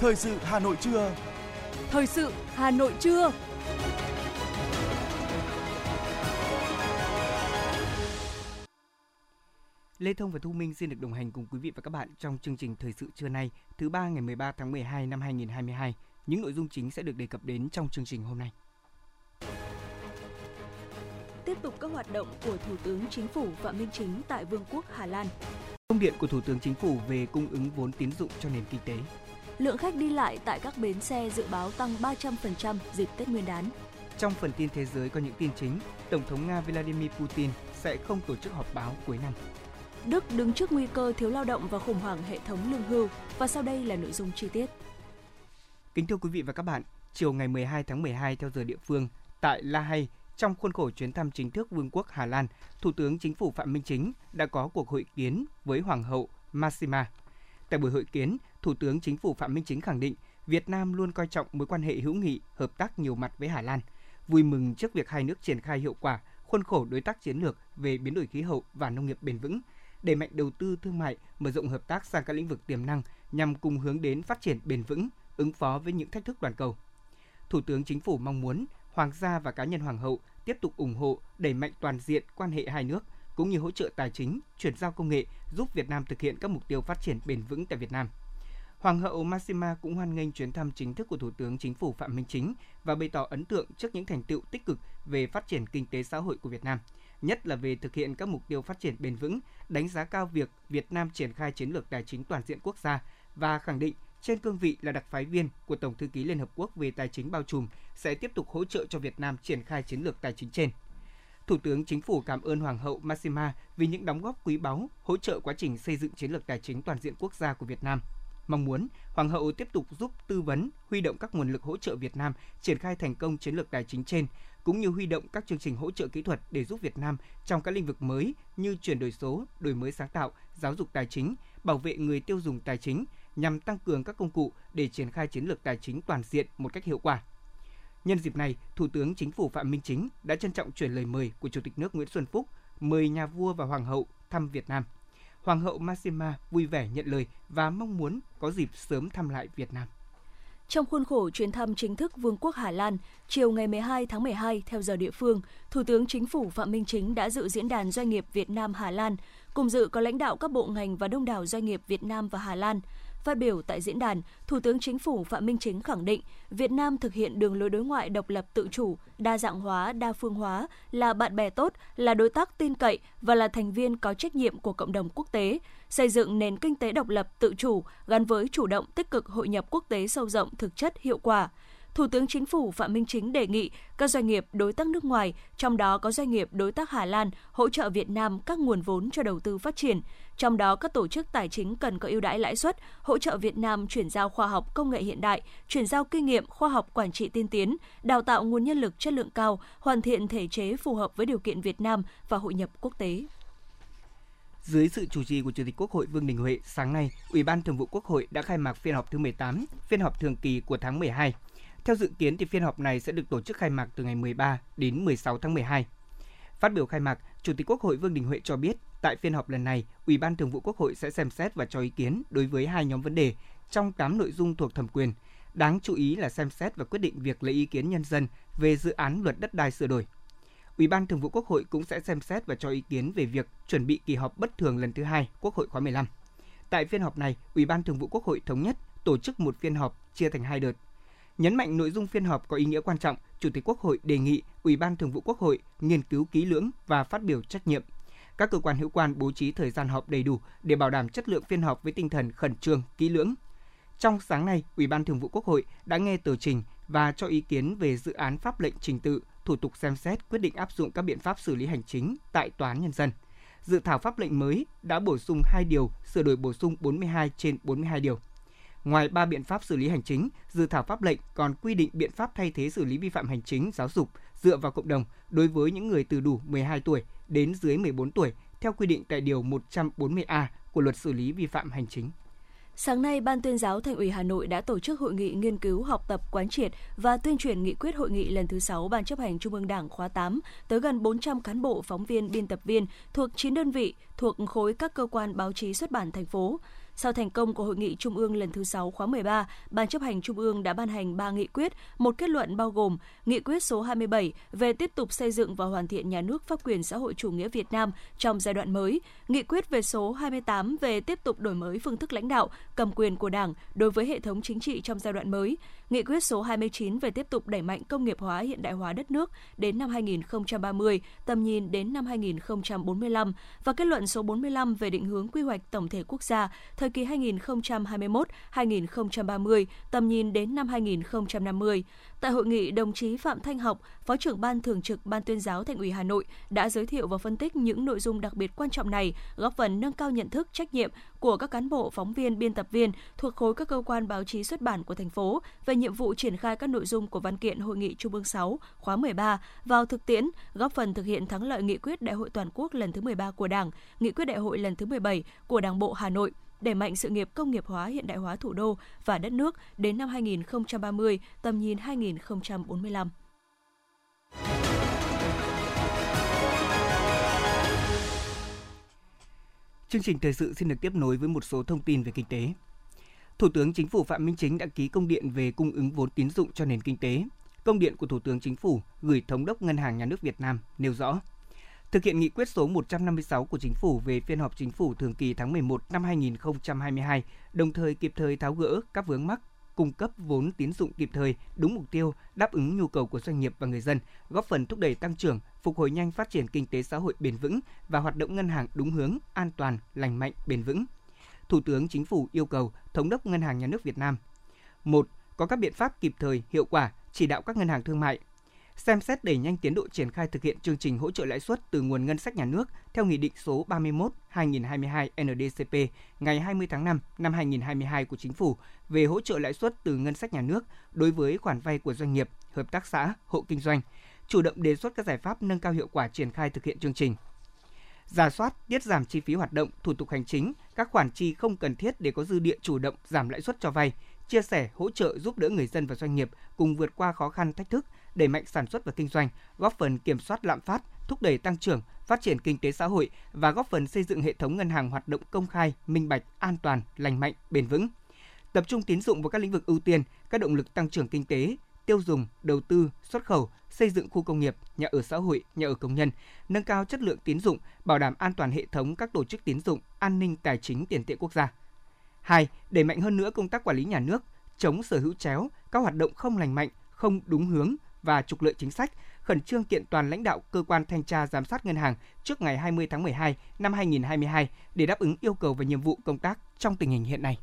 Thời sự Hà Nội trưa. Thời sự Hà Nội trưa. Lê Thông và Thu Minh xin được đồng hành cùng quý vị và các bạn trong chương trình Thời sự trưa nay, thứ ba ngày 13 tháng 12 năm 2022. Những nội dung chính sẽ được đề cập đến trong chương trình hôm nay. Tiếp tục các hoạt động của Thủ tướng Chính phủ Phạm Minh Chính tại Vương quốc Hà Lan. Công điện của Thủ tướng Chính phủ về cung ứng vốn tín dụng cho nền kinh tế. Lượng khách đi lại tại các bến xe dự báo tăng 300% dịp Tết Nguyên đán. Trong phần tin thế giới có những tin chính, Tổng thống Nga Vladimir Putin sẽ không tổ chức họp báo cuối năm. Đức đứng trước nguy cơ thiếu lao động và khủng hoảng hệ thống lương hưu. Và sau đây là nội dung chi tiết. Kính thưa quý vị và các bạn, chiều ngày 12 tháng 12 theo giờ địa phương, tại La Hay, trong khuôn khổ chuyến thăm chính thức Vương quốc Hà Lan, Thủ tướng Chính phủ Phạm Minh Chính đã có cuộc hội kiến với Hoàng hậu Massima. Tại buổi hội kiến, Thủ tướng Chính phủ Phạm Minh Chính khẳng định Việt Nam luôn coi trọng mối quan hệ hữu nghị, hợp tác nhiều mặt với Hà Lan, vui mừng trước việc hai nước triển khai hiệu quả khuôn khổ đối tác chiến lược về biến đổi khí hậu và nông nghiệp bền vững, đẩy mạnh đầu tư thương mại, mở rộng hợp tác sang các lĩnh vực tiềm năng nhằm cùng hướng đến phát triển bền vững, ứng phó với những thách thức toàn cầu. Thủ tướng Chính phủ mong muốn Hoàng gia và cá nhân Hoàng hậu tiếp tục ủng hộ, đẩy mạnh toàn diện quan hệ hai nước, cũng như hỗ trợ tài chính, chuyển giao công nghệ giúp Việt Nam thực hiện các mục tiêu phát triển bền vững tại Việt Nam. Hoàng hậu Maxima cũng hoan nghênh chuyến thăm chính thức của Thủ tướng Chính phủ Phạm Minh Chính và bày tỏ ấn tượng trước những thành tựu tích cực về phát triển kinh tế xã hội của Việt Nam, nhất là về thực hiện các mục tiêu phát triển bền vững, đánh giá cao việc Việt Nam triển khai chiến lược tài chính toàn diện quốc gia và khẳng định trên cương vị là đặc phái viên của Tổng thư ký Liên Hợp Quốc về tài chính bao trùm sẽ tiếp tục hỗ trợ cho Việt Nam triển khai chiến lược tài chính trên. Thủ tướng Chính phủ cảm ơn Hoàng hậu Maxima vì những đóng góp quý báu, hỗ trợ quá trình xây dựng chiến lược tài chính toàn diện quốc gia của Việt Nam. Mong muốn Hoàng hậu tiếp tục giúp tư vấn, huy động các nguồn lực hỗ trợ Việt Nam triển khai thành công chiến lược tài chính trên, cũng như huy động các chương trình hỗ trợ kỹ thuật để giúp Việt Nam trong các lĩnh vực mới như chuyển đổi số, đổi mới sáng tạo, giáo dục tài chính, bảo vệ người tiêu dùng tài chính, nhằm tăng cường các công cụ để triển khai chiến lược tài chính toàn diện một cách hiệu quả. Nhân dịp này, Thủ tướng Chính phủ Phạm Minh Chính đã trân trọng chuyển lời mời của Chủ tịch nước Nguyễn Xuân Phúc mời nhà vua và hoàng hậu thăm Việt Nam. Hoàng hậu Maxima vui vẻ nhận lời và mong muốn có dịp sớm thăm lại Việt Nam. Trong khuôn khổ chuyến thăm chính thức Vương quốc Hà Lan, chiều ngày 12 tháng 12 theo giờ địa phương, Thủ tướng Chính phủ Phạm Minh Chính đã dự diễn đàn doanh nghiệp Việt Nam Hà Lan, cùng dự có lãnh đạo các bộ ngành và đông đảo doanh nghiệp Việt Nam và Hà Lan. Phát biểu tại diễn đàn, Thủ tướng Chính phủ Phạm Minh Chính khẳng định Việt Nam thực hiện đường lối đối ngoại độc lập tự chủ, đa dạng hóa, đa phương hóa, là bạn bè tốt, là đối tác tin cậy và là thành viên có trách nhiệm của cộng đồng quốc tế, xây dựng nền kinh tế độc lập tự chủ gắn với chủ động tích cực hội nhập quốc tế sâu rộng thực chất hiệu quả. Thủ tướng Chính phủ Phạm Minh Chính đề nghị các doanh nghiệp đối tác nước ngoài, trong đó có doanh nghiệp đối tác Hà Lan, hỗ trợ Việt Nam các nguồn vốn cho đầu tư phát triển, trong đó, các tổ chức tài chính cần có ưu đãi lãi suất, hỗ trợ Việt Nam chuyển giao khoa học công nghệ hiện đại, chuyển giao kinh nghiệm khoa học quản trị tiên tiến, đào tạo nguồn nhân lực chất lượng cao, hoàn thiện thể chế phù hợp với điều kiện Việt Nam và hội nhập quốc tế. Dưới sự chủ trì của Chủ tịch Quốc hội Vương Đình Huệ, sáng nay, Ủy ban Thường vụ Quốc hội đã khai mạc phiên họp thứ 18, phiên họp thường kỳ của tháng 12. Theo dự kiến thì phiên họp này sẽ được tổ chức khai mạc từ ngày 13 đến 16 tháng 12. Phát biểu khai mạc, Chủ tịch Quốc hội Vương Đình Huệ cho biết, tại phiên họp lần này, Ủy ban Thường vụ Quốc hội sẽ xem xét và cho ý kiến đối với hai nhóm vấn đề trong 8 nội dung thuộc thẩm quyền. Đáng chú ý là xem xét và quyết định việc lấy ý kiến nhân dân về dự án luật đất đai sửa đổi. Ủy ban Thường vụ Quốc hội cũng sẽ xem xét và cho ý kiến về việc chuẩn bị kỳ họp bất thường lần thứ hai Quốc hội khóa 15. Tại phiên họp này, Ủy ban Thường vụ Quốc hội thống nhất tổ chức một phiên họp chia thành hai đợt. Nhấn mạnh nội dung phiên họp có ý nghĩa quan trọng, Chủ tịch Quốc hội đề nghị Ủy ban Thường vụ Quốc hội nghiên cứu kỹ lưỡng và phát biểu trách nhiệm. Các cơ quan hữu quan bố trí thời gian họp đầy đủ để bảo đảm chất lượng phiên họp với tinh thần khẩn trương, kỹ lưỡng. Trong sáng nay, Ủy ban Thường vụ Quốc hội đã nghe tờ trình và cho ý kiến về dự án pháp lệnh trình tự, thủ tục xem xét quyết định áp dụng các biện pháp xử lý hành chính tại tòa án nhân dân. Dự thảo pháp lệnh mới đã bổ sung 2 điều, sửa đổi bổ sung 42 trên 42 điều. Ngoài ba biện pháp xử lý hành chính, dự thảo pháp lệnh còn quy định biện pháp thay thế xử lý vi phạm hành chính giáo dục dựa vào cộng đồng đối với những người từ đủ 12 tuổi đến dưới 14 tuổi theo quy định tại điều 140A của Luật xử lý vi phạm hành chính. Sáng nay, Ban tuyên giáo Thành ủy Hà Nội đã tổ chức hội nghị nghiên cứu học tập quán triệt và tuyên truyền nghị quyết hội nghị lần thứ 6 Ban chấp hành Trung ương Đảng khóa 8 tới gần 400 cán bộ, phóng viên, biên tập viên thuộc 9 đơn vị thuộc khối các cơ quan báo chí xuất bản thành phố. Sau thành công của hội nghị Trung ương lần thứ 6 khóa 13, Ban chấp hành Trung ương đã ban hành 3 nghị quyết, một kết luận bao gồm Nghị quyết số 27 về tiếp tục xây dựng và hoàn thiện nhà nước pháp quyền xã hội chủ nghĩa Việt Nam trong giai đoạn mới, Nghị quyết về số 28 về tiếp tục đổi mới phương thức lãnh đạo, cầm quyền của Đảng đối với hệ thống chính trị trong giai đoạn mới, Nghị quyết số 29 về tiếp tục đẩy mạnh công nghiệp hóa hiện đại hóa đất nước đến năm 2030, tầm nhìn đến năm 2045 và kết luận số 45 về định hướng quy hoạch tổng thể quốc gia thời kỳ 2021-2030, tầm nhìn đến năm 2050. Tại hội nghị, đồng chí Phạm Thanh Học, Phó trưởng Ban Thường trực Ban tuyên giáo Thành ủy Hà Nội đã giới thiệu và phân tích những nội dung đặc biệt quan trọng này, góp phần nâng cao nhận thức, trách nhiệm của các cán bộ, phóng viên, biên tập viên thuộc khối các cơ quan báo chí xuất bản của thành phố về nhiệm vụ triển khai các nội dung của văn kiện Hội nghị Trung ương 6 khóa 13 vào thực tiễn, góp phần thực hiện thắng lợi nghị quyết Đại hội toàn quốc lần thứ 13 của Đảng, nghị quyết Đại hội lần thứ 17 của Đảng bộ Hà Nội đẩy mạnh sự nghiệp công nghiệp hóa hiện đại hóa thủ đô và đất nước đến năm 2030, tầm nhìn 2045. Chương trình thời sự xin được tiếp nối với một số thông tin về kinh tế. Thủ tướng Chính phủ Phạm Minh Chính đã ký công điện về cung ứng vốn tín dụng cho nền kinh tế. Công điện của Thủ tướng Chính phủ gửi Thống đốc Ngân hàng Nhà nước Việt Nam nêu rõ, thực hiện nghị quyết số 156 của Chính phủ về phiên họp Chính phủ thường kỳ tháng 11 năm 2022, đồng thời kịp thời tháo gỡ các vướng mắc cung cấp vốn tín dụng kịp thời, đúng mục tiêu, đáp ứng nhu cầu của doanh nghiệp và người dân, góp phần thúc đẩy tăng trưởng, phục hồi nhanh phát triển kinh tế xã hội bền vững và hoạt động ngân hàng đúng hướng, an toàn, lành mạnh, bền vững. Thủ tướng Chính phủ yêu cầu Thống đốc Ngân hàng Nhà nước Việt Nam một Có các biện pháp kịp thời, hiệu quả, chỉ đạo các ngân hàng thương mại, xem xét đẩy nhanh tiến độ triển khai thực hiện chương trình hỗ trợ lãi suất từ nguồn ngân sách nhà nước theo Nghị định số 31/2022 NDCP ngày 20 tháng 5 năm 2022 của Chính phủ về hỗ trợ lãi suất từ ngân sách nhà nước đối với khoản vay của doanh nghiệp, hợp tác xã, hộ kinh doanh, chủ động đề xuất các giải pháp nâng cao hiệu quả triển khai thực hiện chương trình. Giả soát, tiết giảm chi phí hoạt động, thủ tục hành chính, các khoản chi không cần thiết để có dư địa chủ động giảm lãi suất cho vay, chia sẻ, hỗ trợ giúp đỡ người dân và doanh nghiệp cùng vượt qua khó khăn thách thức, đẩy mạnh sản xuất và kinh doanh, góp phần kiểm soát lạm phát, thúc đẩy tăng trưởng, phát triển kinh tế xã hội và góp phần xây dựng hệ thống ngân hàng hoạt động công khai, minh bạch, an toàn, lành mạnh, bền vững. Tập trung tín dụng vào các lĩnh vực ưu tiên, các động lực tăng trưởng kinh tế, tiêu dùng, đầu tư, xuất khẩu, xây dựng khu công nghiệp, nhà ở xã hội, nhà ở công nhân, nâng cao chất lượng tín dụng, bảo đảm an toàn hệ thống các tổ chức tín dụng, an ninh tài chính tiền tệ quốc gia. 2. Đẩy mạnh hơn nữa công tác quản lý nhà nước, chống sở hữu chéo, các hoạt động không lành mạnh, không đúng hướng và trục lợi chính sách, khẩn trương kiện toàn lãnh đạo cơ quan thanh tra giám sát ngân hàng trước ngày 20 tháng 12 năm 2022 để đáp ứng yêu cầu và nhiệm vụ công tác trong tình hình hiện nay.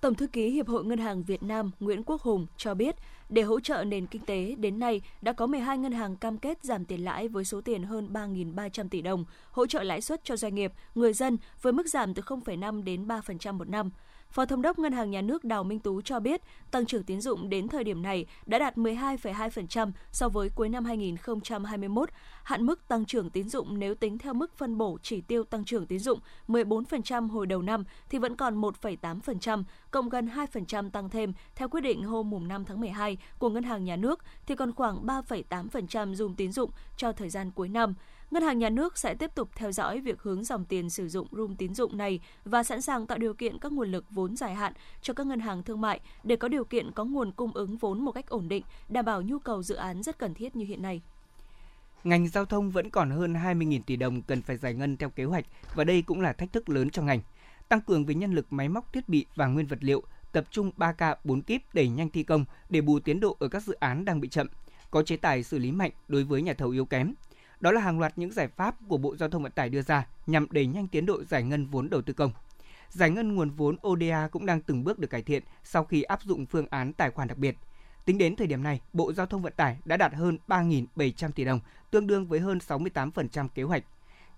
Tổng thư ký Hiệp hội Ngân hàng Việt Nam Nguyễn Quốc Hùng cho biết, để hỗ trợ nền kinh tế, đến nay đã có 12 ngân hàng cam kết giảm tiền lãi với số tiền hơn 3.300 tỷ đồng, hỗ trợ lãi suất cho doanh nghiệp, người dân với mức giảm từ 0,5 đến 3% một năm. Phó Thống đốc Ngân hàng Nhà nước Đào Minh Tú cho biết, tăng trưởng tín dụng đến thời điểm này đã đạt 12,2% so với cuối năm 2021. Hạn mức tăng trưởng tín dụng nếu tính theo mức phân bổ chỉ tiêu tăng trưởng tín dụng 14% hồi đầu năm thì vẫn còn 1,8%, cộng gần 2% tăng thêm theo quyết định hôm 5 tháng 12 của Ngân hàng Nhà nước thì còn khoảng 3,8% dùng tín dụng cho thời gian cuối năm. Ngân hàng Nhà nước sẽ tiếp tục theo dõi việc hướng dòng tiền sử dụng room tín dụng này và sẵn sàng tạo điều kiện các nguồn lực vốn dài hạn cho các ngân hàng thương mại để có điều kiện có nguồn cung ứng vốn một cách ổn định, đảm bảo nhu cầu dự án rất cần thiết như hiện nay. Ngành giao thông vẫn còn hơn 20.000 tỷ đồng cần phải giải ngân theo kế hoạch và đây cũng là thách thức lớn cho ngành. Tăng cường về nhân lực máy móc thiết bị và nguyên vật liệu, tập trung 3K 4 kíp đẩy nhanh thi công để bù tiến độ ở các dự án đang bị chậm, có chế tài xử lý mạnh đối với nhà thầu yếu kém, đó là hàng loạt những giải pháp của Bộ Giao thông Vận tải đưa ra nhằm đẩy nhanh tiến độ giải ngân vốn đầu tư công. Giải ngân nguồn vốn ODA cũng đang từng bước được cải thiện sau khi áp dụng phương án tài khoản đặc biệt. Tính đến thời điểm này, Bộ Giao thông Vận tải đã đạt hơn 3.700 tỷ đồng, tương đương với hơn 68% kế hoạch.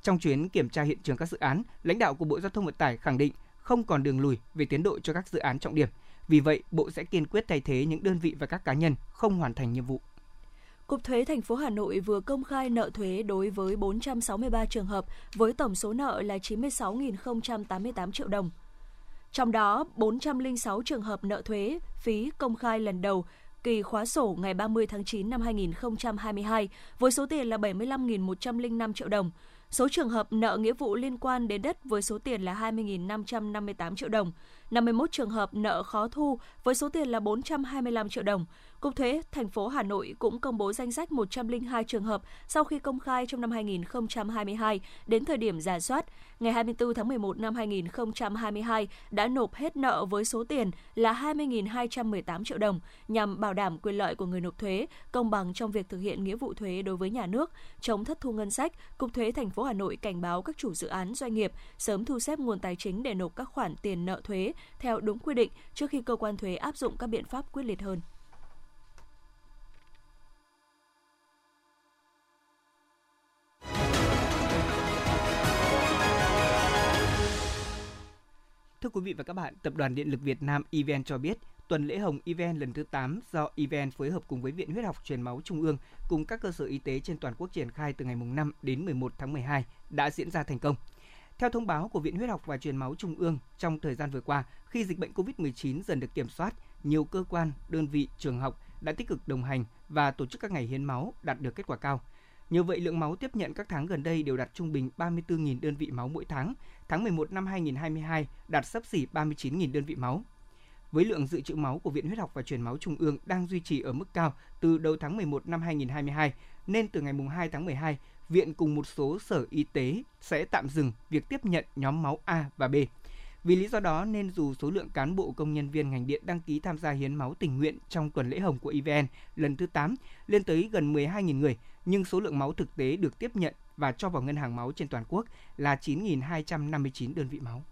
Trong chuyến kiểm tra hiện trường các dự án, lãnh đạo của Bộ Giao thông Vận tải khẳng định không còn đường lùi về tiến độ cho các dự án trọng điểm. Vì vậy, Bộ sẽ kiên quyết thay thế những đơn vị và các cá nhân không hoàn thành nhiệm vụ. Cục Thuế thành phố Hà Nội vừa công khai nợ thuế đối với 463 trường hợp với tổng số nợ là 96.088 triệu đồng. Trong đó, 406 trường hợp nợ thuế phí công khai lần đầu kỳ khóa sổ ngày 30 tháng 9 năm 2022 với số tiền là 75.105 triệu đồng. Số trường hợp nợ nghĩa vụ liên quan đến đất với số tiền là 20.558 triệu đồng. 51 trường hợp nợ khó thu với số tiền là 425 triệu đồng. Cục Thuế thành phố Hà Nội cũng công bố danh sách 102 trường hợp sau khi công khai trong năm 2022 đến thời điểm giả soát, ngày 24 tháng 11 năm 2022 đã nộp hết nợ với số tiền là 20.218 triệu đồng nhằm bảo đảm quyền lợi của người nộp thuế, công bằng trong việc thực hiện nghĩa vụ thuế đối với nhà nước, chống thất thu ngân sách. Cục Thuế thành phố Hà Nội cảnh báo các chủ dự án doanh nghiệp sớm thu xếp nguồn tài chính để nộp các khoản tiền nợ thuế theo đúng quy định trước khi cơ quan thuế áp dụng các biện pháp quyết liệt hơn. Thưa quý vị và các bạn, Tập đoàn Điện lực Việt Nam EVN cho biết, tuần lễ hồng EVN lần thứ 8 do EVN phối hợp cùng với Viện Huyết học Truyền máu Trung ương cùng các cơ sở y tế trên toàn quốc triển khai từ ngày 5 đến 11 tháng 12 đã diễn ra thành công. Theo thông báo của Viện Huyết học và Truyền máu Trung ương, trong thời gian vừa qua, khi dịch bệnh COVID-19 dần được kiểm soát, nhiều cơ quan, đơn vị, trường học đã tích cực đồng hành và tổ chức các ngày hiến máu đạt được kết quả cao. Như vậy, lượng máu tiếp nhận các tháng gần đây đều đạt trung bình 34.000 đơn vị máu mỗi tháng. Tháng 11 năm 2022 đạt sấp xỉ 39.000 đơn vị máu. Với lượng dự trữ máu của Viện Huyết học và Truyền máu Trung ương đang duy trì ở mức cao từ đầu tháng 11 năm 2022, nên từ ngày 2 tháng 12, Viện cùng một số sở y tế sẽ tạm dừng việc tiếp nhận nhóm máu A và B. Vì lý do đó nên dù số lượng cán bộ công nhân viên ngành điện đăng ký tham gia hiến máu tình nguyện trong tuần lễ hồng của EVN lần thứ 8 lên tới gần 12.000 người, nhưng số lượng máu thực tế được tiếp nhận và cho vào ngân hàng máu trên toàn quốc là 9.259 đơn vị máu.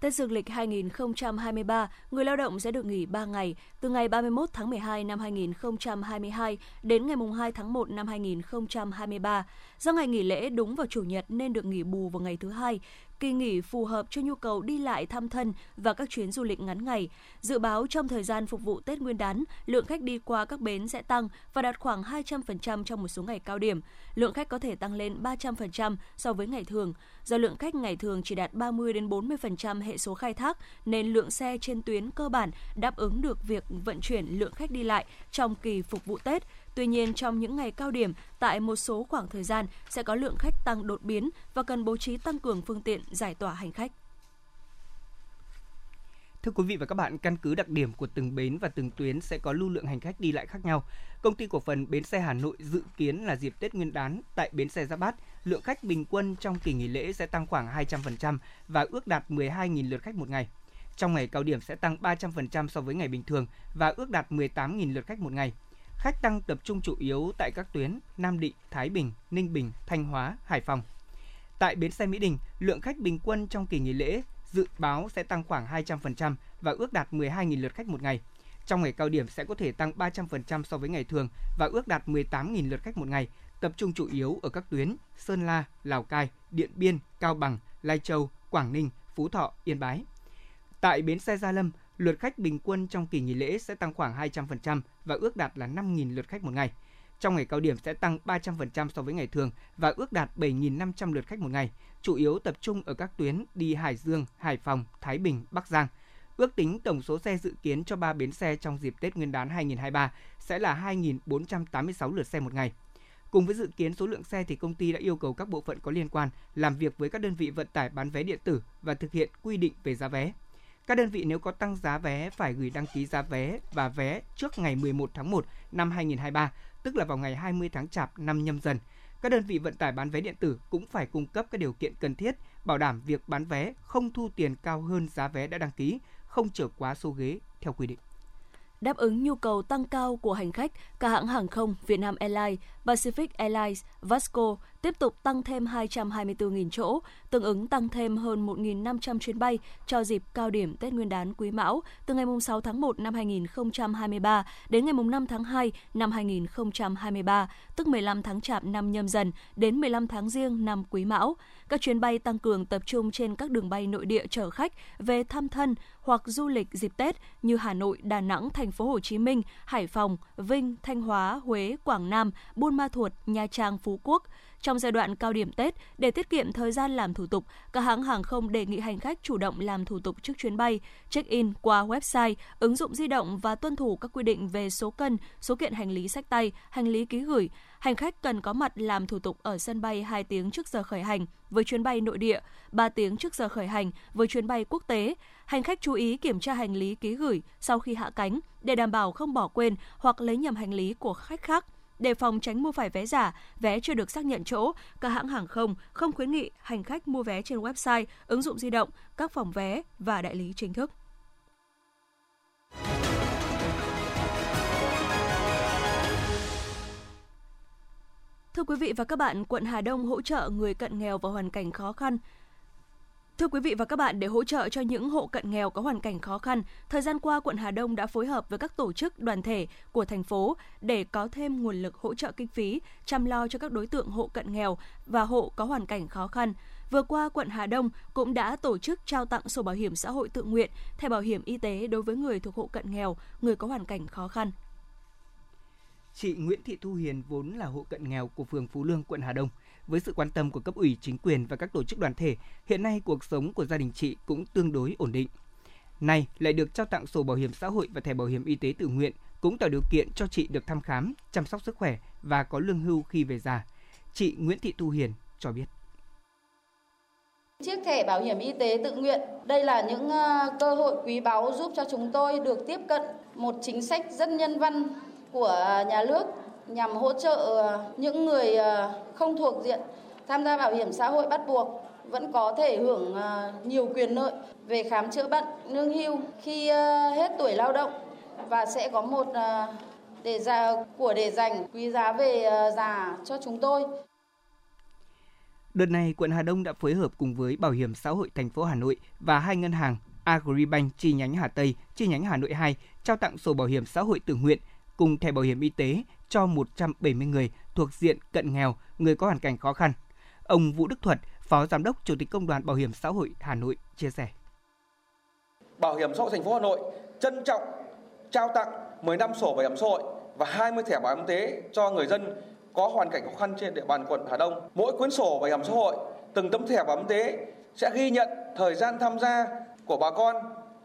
Tết Dương lịch 2023, người lao động sẽ được nghỉ 3 ngày, từ ngày 31 tháng 12 năm 2022 đến ngày 2 tháng 1 năm 2023. Do ngày nghỉ lễ đúng vào Chủ nhật nên được nghỉ bù vào ngày thứ hai, kỳ nghỉ phù hợp cho nhu cầu đi lại thăm thân và các chuyến du lịch ngắn ngày. Dự báo trong thời gian phục vụ Tết Nguyên đán, lượng khách đi qua các bến sẽ tăng và đạt khoảng 200% trong một số ngày cao điểm. Lượng khách có thể tăng lên 300% so với ngày thường. Do lượng khách ngày thường chỉ đạt 30 đến 40% hệ số khai thác nên lượng xe trên tuyến cơ bản đáp ứng được việc vận chuyển lượng khách đi lại trong kỳ phục vụ Tết. Tuy nhiên, trong những ngày cao điểm, tại một số khoảng thời gian sẽ có lượng khách tăng đột biến và cần bố trí tăng cường phương tiện giải tỏa hành khách. Thưa quý vị và các bạn, căn cứ đặc điểm của từng bến và từng tuyến sẽ có lưu lượng hành khách đi lại khác nhau. Công ty cổ phần Bến xe Hà Nội dự kiến là dịp Tết Nguyên đán tại bến xe Giáp Bát, lượng khách bình quân trong kỳ nghỉ lễ sẽ tăng khoảng 200% và ước đạt 12.000 lượt khách một ngày. Trong ngày cao điểm sẽ tăng 300% so với ngày bình thường và ước đạt 18.000 lượt khách một ngày. Khách tăng tập trung chủ yếu tại các tuyến Nam Định, Thái Bình, Ninh Bình, Thanh Hóa, Hải Phòng. Tại bến xe Mỹ Đình, lượng khách bình quân trong kỳ nghỉ lễ dự báo sẽ tăng khoảng 200% và ước đạt 12.000 lượt khách một ngày. Trong ngày cao điểm sẽ có thể tăng 300% so với ngày thường và ước đạt 18.000 lượt khách một ngày, tập trung chủ yếu ở các tuyến Sơn La, Lào Cai, Điện Biên, Cao Bằng, Lai Châu, Quảng Ninh, Phú Thọ, Yên Bái. Tại bến xe Gia Lâm, lượt khách bình quân trong kỳ nghỉ lễ sẽ tăng khoảng 200% và ước đạt là 5.000 lượt khách một ngày. Trong ngày cao điểm sẽ tăng 300% so với ngày thường và ước đạt 7.500 lượt khách một ngày, chủ yếu tập trung ở các tuyến đi Hải Dương, Hải Phòng, Thái Bình, Bắc Giang. Ước tính tổng số xe dự kiến cho 3 bến xe trong dịp Tết Nguyên đán 2023 sẽ là 2.486 lượt xe một ngày. Cùng với dự kiến số lượng xe thì công ty đã yêu cầu các bộ phận có liên quan làm việc với các đơn vị vận tải bán vé điện tử và thực hiện quy định về giá vé. Các đơn vị nếu có tăng giá vé phải gửi đăng ký giá vé và vé trước ngày 11 tháng 1 năm 2023, tức là vào ngày 20 tháng Chạp năm nhâm dần. Các đơn vị vận tải bán vé điện tử cũng phải cung cấp các điều kiện cần thiết, bảo đảm việc bán vé không thu tiền cao hơn giá vé đã đăng ký, không trở quá số ghế theo quy định. Đáp ứng nhu cầu tăng cao của hành khách, cả hãng hàng không Vietnam Airlines, Pacific Airlines, Vasco tiếp tục tăng thêm 224.000 chỗ, tương ứng tăng thêm hơn 1.500 chuyến bay cho dịp cao điểm Tết Nguyên đán Quý Mão từ ngày 6 tháng 1 năm 2023 đến ngày 5 tháng 2 năm 2023, tức 15 tháng Chạp năm nhâm dần đến 15 tháng Giêng năm Quý Mão. Các chuyến bay tăng cường tập trung trên các đường bay nội địa chở khách về thăm thân hoặc du lịch dịp Tết như Hà Nội, Đà Nẵng, Thành phố Hồ Chí Minh, Hải Phòng, Vinh, Thanh Hóa, Huế, Quảng Nam, Buôn Ma Thuột, Nha Trang, Phú Quốc. Trong giai đoạn cao điểm Tết, để tiết kiệm thời gian làm thủ tục, các hãng hàng không đề nghị hành khách chủ động làm thủ tục trước chuyến bay, check-in qua website, ứng dụng di động và tuân thủ các quy định về số cân, số kiện hành lý sách tay, hành lý ký gửi. Hành khách cần có mặt làm thủ tục ở sân bay 2 tiếng trước giờ khởi hành với chuyến bay nội địa, 3 tiếng trước giờ khởi hành với chuyến bay quốc tế. Hành khách chú ý kiểm tra hành lý ký gửi sau khi hạ cánh để đảm bảo không bỏ quên hoặc lấy nhầm hành lý của khách khác. Để phòng tránh mua phải vé giả, vé chưa được xác nhận chỗ, các hãng hàng không không khuyến nghị hành khách mua vé trên website, ứng dụng di động, các phòng vé và đại lý chính thức. Thưa quý vị và các bạn, quận Hà Đông hỗ trợ người cận nghèo và hoàn cảnh khó khăn Thưa quý vị và các bạn, để hỗ trợ cho những hộ cận nghèo có hoàn cảnh khó khăn, thời gian qua quận Hà Đông đã phối hợp với các tổ chức đoàn thể của thành phố để có thêm nguồn lực hỗ trợ kinh phí chăm lo cho các đối tượng hộ cận nghèo và hộ có hoàn cảnh khó khăn. Vừa qua, quận Hà Đông cũng đã tổ chức trao tặng sổ bảo hiểm xã hội tự nguyện, thẻ bảo hiểm y tế đối với người thuộc hộ cận nghèo, người có hoàn cảnh khó khăn. Chị Nguyễn Thị Thu Hiền vốn là hộ cận nghèo của phường Phú Lương, quận Hà Đông với sự quan tâm của cấp ủy chính quyền và các tổ chức đoàn thể, hiện nay cuộc sống của gia đình chị cũng tương đối ổn định. Nay lại được trao tặng sổ bảo hiểm xã hội và thẻ bảo hiểm y tế tự nguyện cũng tạo điều kiện cho chị được thăm khám, chăm sóc sức khỏe và có lương hưu khi về già. Chị Nguyễn Thị Thu Hiền cho biết. Chiếc thẻ bảo hiểm y tế tự nguyện, đây là những ờ, cơ hội quý báu giúp cho chúng tôi được tiếp cận một chính sách rất nhân văn của nhà nước nhằm hỗ trợ ờ, những người ờ, không thuộc diện tham gia bảo hiểm xã hội bắt buộc vẫn có thể hưởng ờ, nhiều quyền lợi về khám chữa bệnh, lương hưu khi hết tuổi lao động và sẽ có một để già của để dành quý giá về già cho chúng tôi. Đợt này, quận Hà Đông đã phối hợp cùng với Bảo hiểm xã hội thành phố Hà Nội và hai ngân hàng Agribank chi nhánh Hà Tây, chi nhánh Hà Nội 2 trao tặng sổ bảo hiểm xã hội tự nguyện cùng thẻ bảo hiểm y tế cho 170 người thuộc diện cận nghèo, người có hoàn cảnh khó khăn. Ông Vũ Đức Thuật, Phó Giám đốc Chủ tịch Công đoàn Bảo hiểm xã hội Hà Nội chia sẻ. Bảo hiểm xã hội thành phố Hà Nội trân trọng trao tặng 15 sổ bảo hiểm xã hội và 20 thẻ bảo hiểm y tế cho người dân có hoàn cảnh khó khăn trên địa bàn quận Hà Đông. Mỗi cuốn sổ bảo hiểm xã hội, từng tấm thẻ bảo hiểm y tế sẽ ghi nhận thời gian tham gia của bà con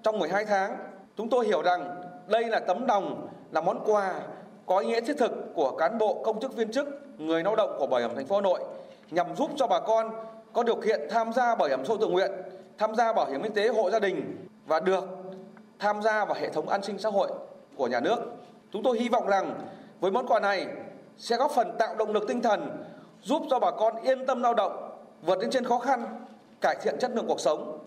trong 12 tháng. Chúng tôi hiểu rằng đây là tấm lòng, là món quà có ý nghĩa thiết thực của cán bộ công chức viên chức, người lao động của Bảo hiểm thành phố Hà Nội nhằm giúp cho bà con có điều kiện tham gia bảo hiểm xã hội tự nguyện, tham gia bảo hiểm y tế hộ gia đình và được tham gia vào hệ thống an sinh xã hội của nhà nước. Chúng tôi hy vọng rằng với món quà này sẽ góp phần tạo động lực tinh thần giúp cho bà con yên tâm lao động, vượt lên trên khó khăn, cải thiện chất lượng cuộc sống.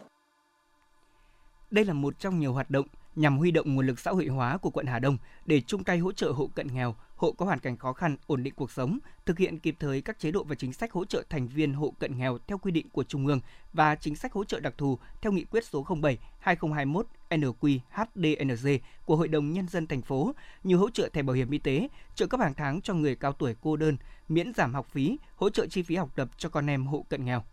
Đây là một trong nhiều hoạt động nhằm huy động nguồn lực xã hội hóa của quận Hà Đông để chung tay hỗ trợ hộ cận nghèo, hộ có hoàn cảnh khó khăn, ổn định cuộc sống, thực hiện kịp thời các chế độ và chính sách hỗ trợ thành viên hộ cận nghèo theo quy định của Trung ương và chính sách hỗ trợ đặc thù theo nghị quyết số 07 2021 NQ-HDNG của Hội đồng Nhân dân thành phố như hỗ trợ thẻ bảo hiểm y tế, trợ cấp hàng tháng cho người cao tuổi cô đơn, miễn giảm học phí, hỗ trợ chi phí học tập cho con em hộ cận nghèo.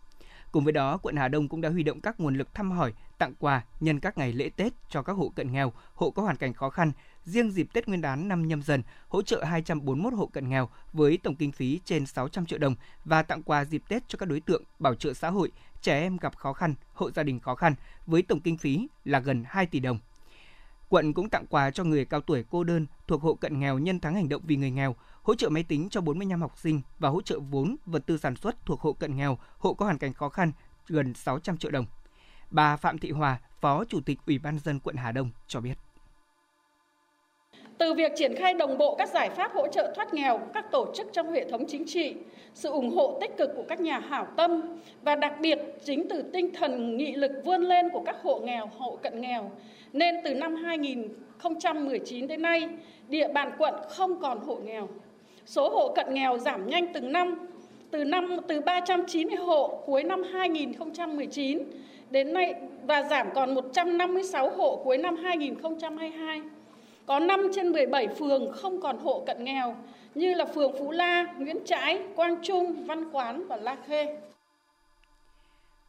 Cùng với đó, quận Hà Đông cũng đã huy động các nguồn lực thăm hỏi, tặng quà nhân các ngày lễ Tết cho các hộ cận nghèo, hộ có hoàn cảnh khó khăn. Riêng dịp Tết Nguyên đán năm nhâm dần, hỗ trợ 241 hộ cận nghèo với tổng kinh phí trên 600 triệu đồng và tặng quà dịp Tết cho các đối tượng bảo trợ xã hội, trẻ em gặp khó khăn, hộ gia đình khó khăn với tổng kinh phí là gần 2 tỷ đồng. Quận cũng tặng quà cho người cao tuổi cô đơn thuộc hộ cận nghèo nhân tháng hành động vì người nghèo, hỗ trợ máy tính cho 45 học sinh và hỗ trợ vốn vật tư sản xuất thuộc hộ cận nghèo, hộ có hoàn cảnh khó khăn gần 600 triệu đồng. Bà Phạm Thị Hòa, Phó Chủ tịch Ủy ban dân quận Hà Đông cho biết. Từ việc triển khai đồng bộ các giải pháp hỗ trợ thoát nghèo các tổ chức trong hệ thống chính trị, sự ủng hộ tích cực của các nhà hảo tâm và đặc biệt chính từ tinh thần nghị lực vươn lên của các hộ nghèo, hộ cận nghèo, nên từ năm 2019 đến nay, địa bàn quận không còn hộ nghèo. Số hộ cận nghèo giảm nhanh từng năm, từ năm từ 390 hộ cuối năm 2019 đến nay và giảm còn 156 hộ cuối năm 2022. Có 5 trên 17 phường không còn hộ cận nghèo như là phường Phú La, Nguyễn Trãi, Quang Trung, Văn Quán và La Khê.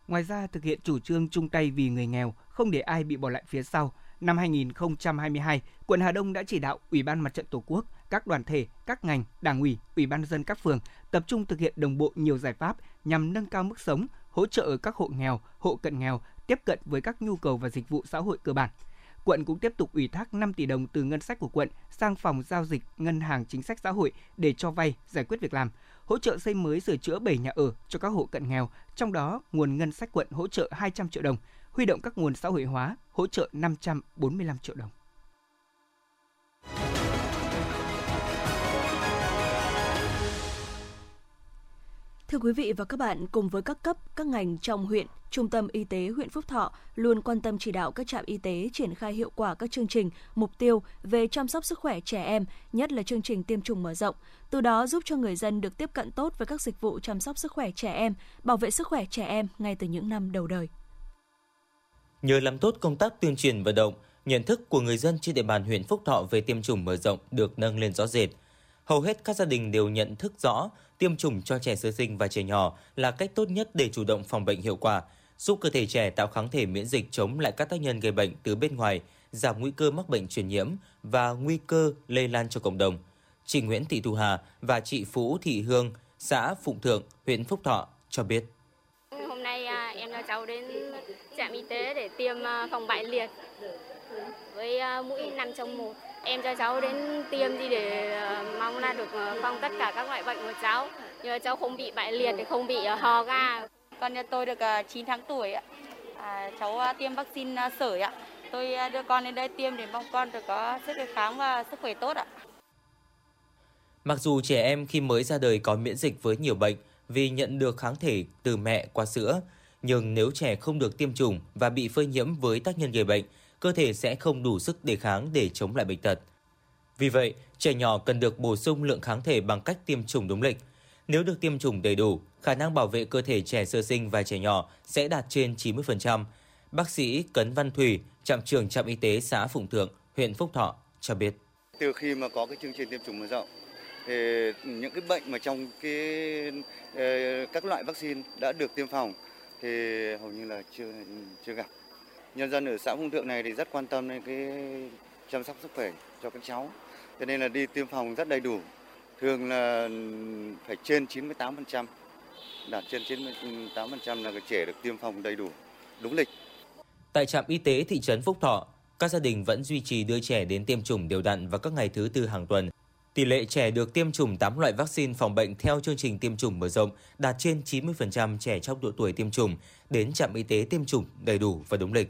Ngoài ra, thực hiện chủ trương chung tay vì người nghèo, không để ai bị bỏ lại phía sau, năm 2022, quận Hà Đông đã chỉ đạo Ủy ban Mặt trận Tổ quốc, các đoàn thể, các ngành, đảng ủy, Ủy ban dân các phường tập trung thực hiện đồng bộ nhiều giải pháp nhằm nâng cao mức sống, hỗ trợ các hộ nghèo, hộ cận nghèo tiếp cận với các nhu cầu và dịch vụ xã hội cơ bản. quận cũng tiếp tục ủy thác 5 tỷ đồng từ ngân sách của quận sang phòng giao dịch ngân hàng chính sách xã hội để cho vay giải quyết việc làm, hỗ trợ xây mới sửa chữa 7 nhà ở cho các hộ cận nghèo, trong đó nguồn ngân sách quận hỗ trợ 200 triệu đồng, huy động các nguồn xã hội hóa hỗ trợ 545 triệu đồng. Thưa quý vị và các bạn, cùng với các cấp, các ngành trong huyện, Trung tâm Y tế huyện Phúc Thọ luôn quan tâm chỉ đạo các trạm y tế triển khai hiệu quả các chương trình, mục tiêu về chăm sóc sức khỏe trẻ em, nhất là chương trình tiêm chủng mở rộng, từ đó giúp cho người dân được tiếp cận tốt với các dịch vụ chăm sóc sức khỏe trẻ em, bảo vệ sức khỏe trẻ em ngay từ những năm đầu đời. Nhờ làm tốt công tác tuyên truyền vận động, nhận thức của người dân trên địa bàn huyện Phúc Thọ về tiêm chủng mở rộng được nâng lên rõ rệt. Hầu hết các gia đình đều nhận thức rõ tiêm chủng cho trẻ sơ sinh và trẻ nhỏ là cách tốt nhất để chủ động phòng bệnh hiệu quả, giúp cơ thể trẻ tạo kháng thể miễn dịch chống lại các tác nhân gây bệnh từ bên ngoài, giảm nguy cơ mắc bệnh truyền nhiễm và nguy cơ lây lan cho cộng đồng. Chị Nguyễn Thị Thu Hà và chị Phú Thị Hương, xã Phụng Thượng, huyện Phúc Thọ cho biết. À, em cho cháu đến trạm y tế để tiêm à, phòng bại liệt với à, mũi 5 trong 1. Em cho cháu đến tiêm đi để mong là được phòng tất cả các loại bệnh của cháu. Nhờ cháu không bị bại liệt, không bị ho ga. Con nhà tôi được 9 tháng tuổi ạ. À, cháu tiêm vaccine sởi ạ. Tôi đưa con đến đây tiêm để mong con được có sức đề kháng và sức khỏe tốt ạ. Mặc dù trẻ em khi mới ra đời có miễn dịch với nhiều bệnh vì nhận được kháng thể từ mẹ qua sữa, nhưng nếu trẻ không được tiêm chủng và bị phơi nhiễm với tác nhân gây bệnh, cơ thể sẽ không đủ sức đề kháng để chống lại bệnh tật. Vì vậy, trẻ nhỏ cần được bổ sung lượng kháng thể bằng cách tiêm chủng đúng lịch. Nếu được tiêm chủng đầy đủ, khả năng bảo vệ cơ thể trẻ sơ sinh và trẻ nhỏ sẽ đạt trên 90%. Bác sĩ Cấn Văn Thủy, trạm trưởng trạm y tế xã Phụng Thượng, huyện Phúc Thọ cho biết. Từ khi mà có cái chương trình tiêm chủng mở rộng thì những cái bệnh mà trong cái ờ, các loại vaccine đã được tiêm phòng thì hầu như là chưa chưa gặp. Nhân dân ở xã Phong Thượng này thì rất quan tâm đến cái chăm sóc sức khỏe cho các cháu. Cho nên là đi tiêm phòng rất đầy đủ. Thường là phải trên 98%, đạt trên 98% là trẻ được tiêm phòng đầy đủ, đúng lịch. Tại trạm y tế thị trấn Phúc Thọ, các gia đình vẫn duy trì đưa trẻ đến tiêm chủng đều đặn vào các ngày thứ tư hàng tuần Tỷ lệ trẻ được tiêm chủng 8 loại vaccine phòng bệnh theo chương trình tiêm chủng mở rộng đạt trên 90% trẻ trong độ tuổi tiêm chủng đến trạm y tế tiêm chủng đầy đủ và đúng lịch.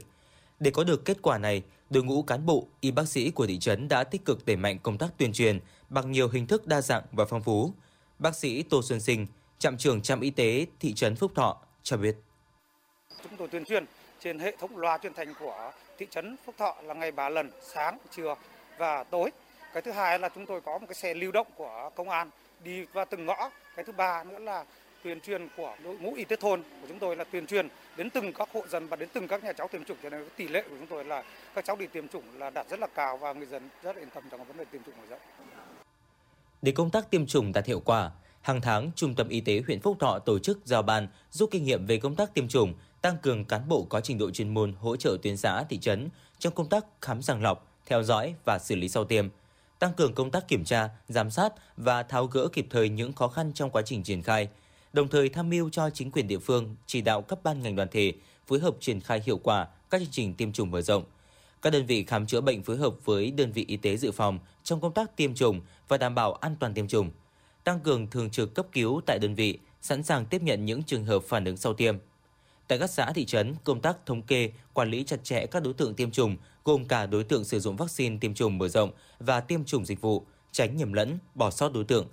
Để có được kết quả này, đội ngũ cán bộ, y bác sĩ của thị trấn đã tích cực đẩy mạnh công tác tuyên truyền bằng nhiều hình thức đa dạng và phong phú. Bác sĩ Tô Xuân Sinh, trạm trưởng trạm y tế thị trấn Phúc Thọ cho biết. Chúng tôi tuyên truyền trên hệ thống loa truyền thanh của thị trấn Phúc Thọ là ngày 3 lần, sáng, trưa và tối cái thứ hai là chúng tôi có một cái xe lưu động của công an đi vào từng ngõ. Cái thứ ba nữa là tuyên truyền của đội ngũ y tế thôn của chúng tôi là tuyên truyền đến từng các hộ dân và đến từng các nhà cháu tiêm chủng. Cho nên tỷ lệ của chúng tôi là các cháu đi tiêm chủng là đạt rất là cao và người dân rất yên tâm trong vấn đề tiêm chủng mở rộng. Để công tác tiêm chủng đạt hiệu quả, hàng tháng Trung tâm Y tế huyện Phúc Thọ tổ chức giao ban giúp kinh nghiệm về công tác tiêm chủng, tăng cường cán bộ có trình độ chuyên môn hỗ trợ tuyến xã thị trấn trong công tác khám sàng lọc, theo dõi và xử lý sau tiêm tăng cường công tác kiểm tra, giám sát và tháo gỡ kịp thời những khó khăn trong quá trình triển khai, đồng thời tham mưu cho chính quyền địa phương chỉ đạo các ban ngành đoàn thể phối hợp triển khai hiệu quả các chương trình tiêm chủng mở rộng. Các đơn vị khám chữa bệnh phối hợp với đơn vị y tế dự phòng trong công tác tiêm chủng và đảm bảo an toàn tiêm chủng. Tăng cường thường trực cấp cứu tại đơn vị, sẵn sàng tiếp nhận những trường hợp phản ứng sau tiêm. Tại các xã thị trấn, công tác thống kê, quản lý chặt chẽ các đối tượng tiêm chủng, gồm cả đối tượng sử dụng vaccine tiêm chủng mở rộng và tiêm chủng dịch vụ, tránh nhầm lẫn, bỏ sót đối tượng.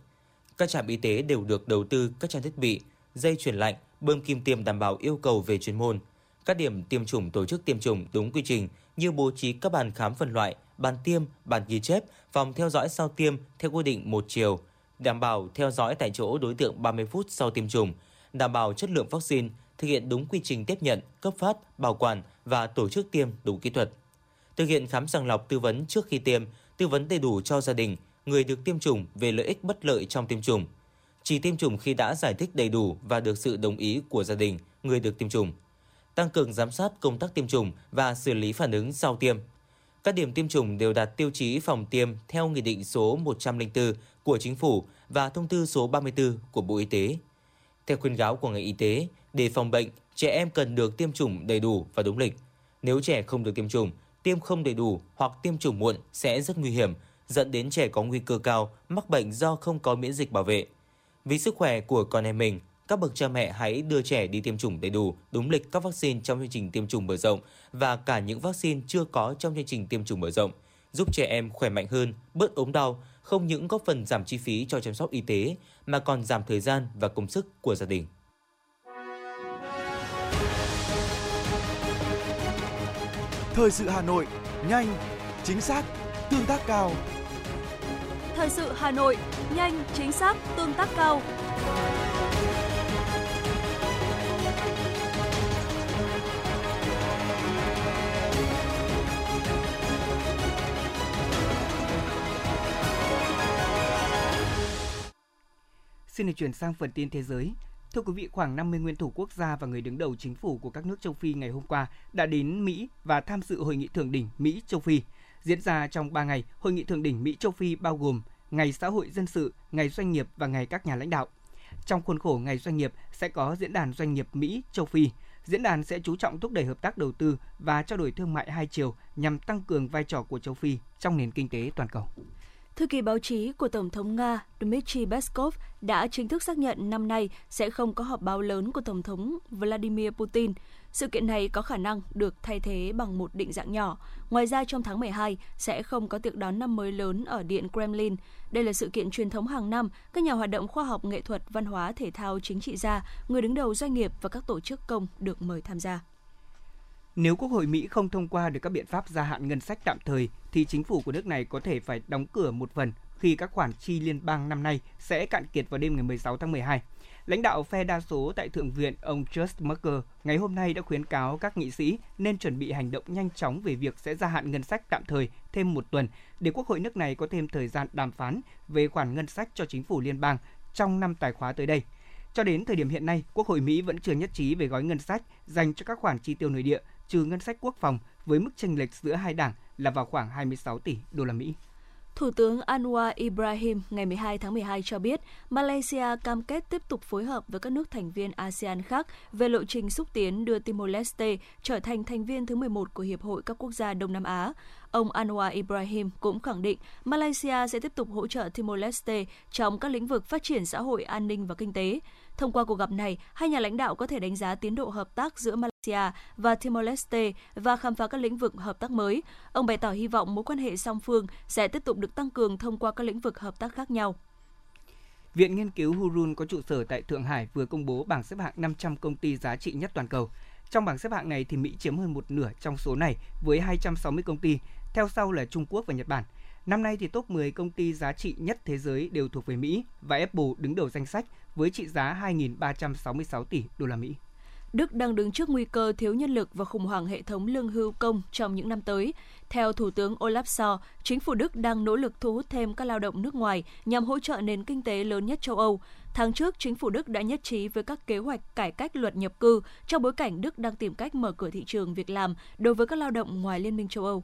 Các trạm y tế đều được đầu tư các trang thiết bị, dây chuyển lạnh, bơm kim tiêm đảm bảo yêu cầu về chuyên môn. Các điểm tiêm chủng tổ chức tiêm chủng đúng quy trình như bố trí các bàn khám phân loại, bàn tiêm, bàn ghi chép, phòng theo dõi sau tiêm theo quy định một chiều, đảm bảo theo dõi tại chỗ đối tượng 30 phút sau tiêm chủng, đảm bảo chất lượng vaccine, thực hiện đúng quy trình tiếp nhận, cấp phát, bảo quản và tổ chức tiêm đúng kỹ thuật. Thực hiện khám sàng lọc tư vấn trước khi tiêm, tư vấn đầy đủ cho gia đình, người được tiêm chủng về lợi ích bất lợi trong tiêm chủng. Chỉ tiêm chủng khi đã giải thích đầy đủ và được sự đồng ý của gia đình, người được tiêm chủng. Tăng cường giám sát công tác tiêm chủng và xử lý phản ứng sau tiêm. Các điểm tiêm chủng đều đạt tiêu chí phòng tiêm theo Nghị định số 104 của Chính phủ và Thông tư số 34 của Bộ Y tế. Theo khuyến cáo của ngành y tế, để phòng bệnh, trẻ em cần được tiêm chủng đầy đủ và đúng lịch. Nếu trẻ không được tiêm chủng, tiêm không đầy đủ hoặc tiêm chủng muộn sẽ rất nguy hiểm, dẫn đến trẻ có nguy cơ cao mắc bệnh do không có miễn dịch bảo vệ. Vì sức khỏe của con em mình, các bậc cha mẹ hãy đưa trẻ đi tiêm chủng đầy đủ, đúng lịch các vaccine trong chương trình tiêm chủng mở rộng và cả những vaccine chưa có trong chương trình tiêm chủng mở rộng, giúp trẻ em khỏe mạnh hơn, bớt ốm đau, không những góp phần giảm chi phí cho chăm sóc y tế mà còn giảm thời gian và công sức của gia đình. Thời sự Hà Nội, nhanh, chính xác, tương tác cao. Thời sự Hà Nội, nhanh, chính xác, tương tác cao. Xin được chuyển sang phần tin thế giới. Thưa quý vị, khoảng 50 nguyên thủ quốc gia và người đứng đầu chính phủ của các nước châu Phi ngày hôm qua đã đến Mỹ và tham dự hội nghị thượng đỉnh Mỹ châu Phi. Diễn ra trong 3 ngày, hội nghị thượng đỉnh Mỹ châu Phi bao gồm Ngày xã hội dân sự, Ngày doanh nghiệp và Ngày các nhà lãnh đạo. Trong khuôn khổ Ngày doanh nghiệp sẽ có diễn đàn doanh nghiệp Mỹ châu Phi. Diễn đàn sẽ chú trọng thúc đẩy hợp tác đầu tư và trao đổi thương mại hai chiều nhằm tăng cường vai trò của châu Phi trong nền kinh tế toàn cầu. Thư ký báo chí của Tổng thống Nga Dmitry Peskov đã chính thức xác nhận năm nay sẽ không có họp báo lớn của Tổng thống Vladimir Putin. Sự kiện này có khả năng được thay thế bằng một định dạng nhỏ. Ngoài ra trong tháng 12 sẽ không có tiệc đón năm mới lớn ở Điện Kremlin. Đây là sự kiện truyền thống hàng năm, các nhà hoạt động khoa học, nghệ thuật, văn hóa, thể thao, chính trị gia, người đứng đầu doanh nghiệp và các tổ chức công được mời tham gia. Nếu Quốc hội Mỹ không thông qua được các biện pháp gia hạn ngân sách tạm thời, thì chính phủ của nước này có thể phải đóng cửa một phần khi các khoản chi liên bang năm nay sẽ cạn kiệt vào đêm ngày 16 tháng 12. Lãnh đạo phe đa số tại Thượng viện ông Just Merker ngày hôm nay đã khuyến cáo các nghị sĩ nên chuẩn bị hành động nhanh chóng về việc sẽ gia hạn ngân sách tạm thời thêm một tuần để Quốc hội nước này có thêm thời gian đàm phán về khoản ngân sách cho chính phủ liên bang trong năm tài khóa tới đây. Cho đến thời điểm hiện nay, Quốc hội Mỹ vẫn chưa nhất trí về gói ngân sách dành cho các khoản chi tiêu nội địa trừ ngân sách quốc phòng với mức chênh lệch giữa hai đảng là vào khoảng 26 tỷ đô la Mỹ. Thủ tướng Anwar Ibrahim ngày 12 tháng 12 cho biết Malaysia cam kết tiếp tục phối hợp với các nước thành viên ASEAN khác về lộ trình xúc tiến đưa Timor-Leste trở thành thành viên thứ 11 của Hiệp hội các quốc gia Đông Nam Á. Ông Anwar Ibrahim cũng khẳng định Malaysia sẽ tiếp tục hỗ trợ Timor-Leste trong các lĩnh vực phát triển xã hội, an ninh và kinh tế. Thông qua cuộc gặp này, hai nhà lãnh đạo có thể đánh giá tiến độ hợp tác giữa Malaysia và Timor-Leste và khám phá các lĩnh vực hợp tác mới. Ông bày tỏ hy vọng mối quan hệ song phương sẽ tiếp tục được tăng cường thông qua các lĩnh vực hợp tác khác nhau. Viện nghiên cứu Hurun có trụ sở tại Thượng Hải vừa công bố bảng xếp hạng 500 công ty giá trị nhất toàn cầu. Trong bảng xếp hạng này thì Mỹ chiếm hơn một nửa trong số này với 260 công ty, theo sau là Trung Quốc và Nhật Bản. Năm nay thì top 10 công ty giá trị nhất thế giới đều thuộc về Mỹ và Apple đứng đầu danh sách với trị giá 2.366 tỷ đô la Mỹ. Đức đang đứng trước nguy cơ thiếu nhân lực và khủng hoảng hệ thống lương hưu công trong những năm tới. Theo Thủ tướng Olaf Scholz, chính phủ Đức đang nỗ lực thu hút thêm các lao động nước ngoài nhằm hỗ trợ nền kinh tế lớn nhất châu Âu. Tháng trước, chính phủ Đức đã nhất trí với các kế hoạch cải cách luật nhập cư trong bối cảnh Đức đang tìm cách mở cửa thị trường việc làm đối với các lao động ngoài Liên minh châu Âu.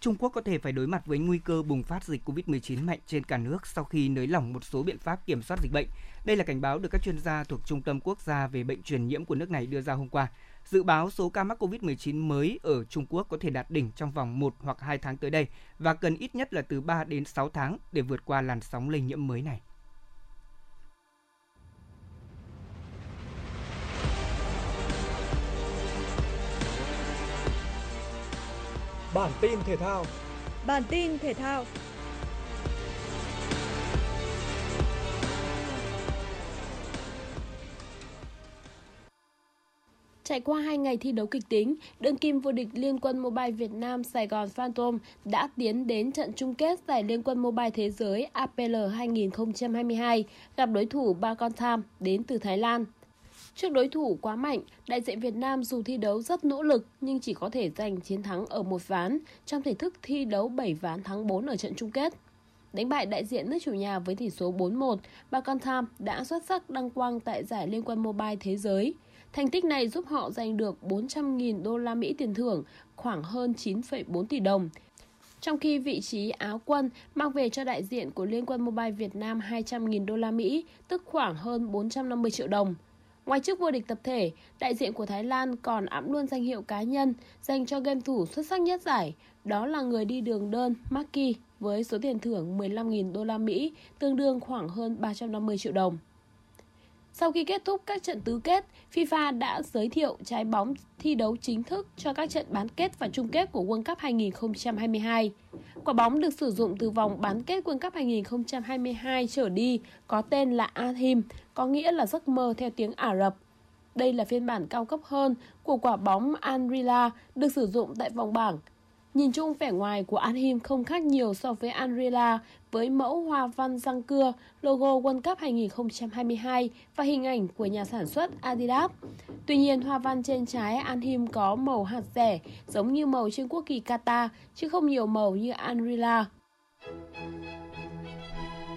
Trung Quốc có thể phải đối mặt với nguy cơ bùng phát dịch COVID-19 mạnh trên cả nước sau khi nới lỏng một số biện pháp kiểm soát dịch bệnh. Đây là cảnh báo được các chuyên gia thuộc Trung tâm Quốc gia về bệnh truyền nhiễm của nước này đưa ra hôm qua. Dự báo số ca mắc COVID-19 mới ở Trung Quốc có thể đạt đỉnh trong vòng 1 hoặc 2 tháng tới đây và cần ít nhất là từ 3 đến 6 tháng để vượt qua làn sóng lây nhiễm mới này. Bản tin thể thao. Bản tin thể thao. Trải qua 2 ngày thi đấu kịch tính, đương kim vô địch Liên quân Mobile Việt Nam Sài Gòn Phantom đã tiến đến trận chung kết giải Liên quân Mobile Thế giới APL 2022 gặp đối thủ Ba Con Tham đến từ Thái Lan. Trước đối thủ quá mạnh, đại diện Việt Nam dù thi đấu rất nỗ lực nhưng chỉ có thể giành chiến thắng ở một ván trong thể thức thi đấu 7 ván thắng 4 ở trận chung kết. Đánh bại đại diện nước chủ nhà với tỷ số 4-1, Ba Con Tham đã xuất sắc đăng quang tại giải Liên quân Mobile Thế giới. Thành tích này giúp họ giành được 400.000 đô la Mỹ tiền thưởng, khoảng hơn 9,4 tỷ đồng. Trong khi vị trí áo quân mang về cho đại diện của Liên quân Mobile Việt Nam 200.000 đô la Mỹ, tức khoảng hơn 450 triệu đồng. Ngoài chức vô địch tập thể, đại diện của Thái Lan còn ẵm luôn danh hiệu cá nhân dành cho game thủ xuất sắc nhất giải, đó là người đi đường đơn Maki với số tiền thưởng 15.000 đô la Mỹ, tương đương khoảng hơn 350 triệu đồng. Sau khi kết thúc các trận tứ kết, FIFA đã giới thiệu trái bóng thi đấu chính thức cho các trận bán kết và chung kết của World Cup 2022. Quả bóng được sử dụng từ vòng bán kết World Cup 2022 trở đi có tên là Ahim, có nghĩa là giấc mơ theo tiếng Ả Rập. Đây là phiên bản cao cấp hơn của quả bóng Anrila được sử dụng tại vòng bảng Nhìn chung vẻ ngoài của Anhim không khác nhiều so với Andrela với mẫu hoa văn răng cưa, logo World Cup 2022 và hình ảnh của nhà sản xuất Adidas. Tuy nhiên, hoa văn trên trái Anhim có màu hạt rẻ giống như màu trên quốc kỳ Qatar chứ không nhiều màu như Andrela.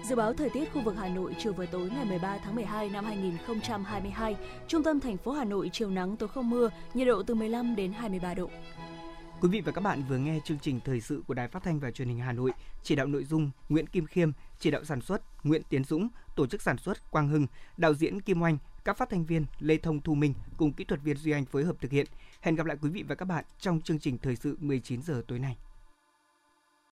Dự báo thời tiết khu vực Hà Nội chiều và tối ngày 13 tháng 12 năm 2022, trung tâm thành phố Hà Nội chiều nắng tối không mưa, nhiệt độ từ 15 đến 23 độ. Quý vị và các bạn vừa nghe chương trình thời sự của Đài Phát thanh và Truyền hình Hà Nội, chỉ đạo nội dung Nguyễn Kim Khiêm, chỉ đạo sản xuất Nguyễn Tiến Dũng, tổ chức sản xuất Quang Hưng, đạo diễn Kim Oanh, các phát thanh viên Lê Thông Thu Minh cùng kỹ thuật viên Duy Anh phối hợp thực hiện. Hẹn gặp lại quý vị và các bạn trong chương trình thời sự 19 giờ tối nay.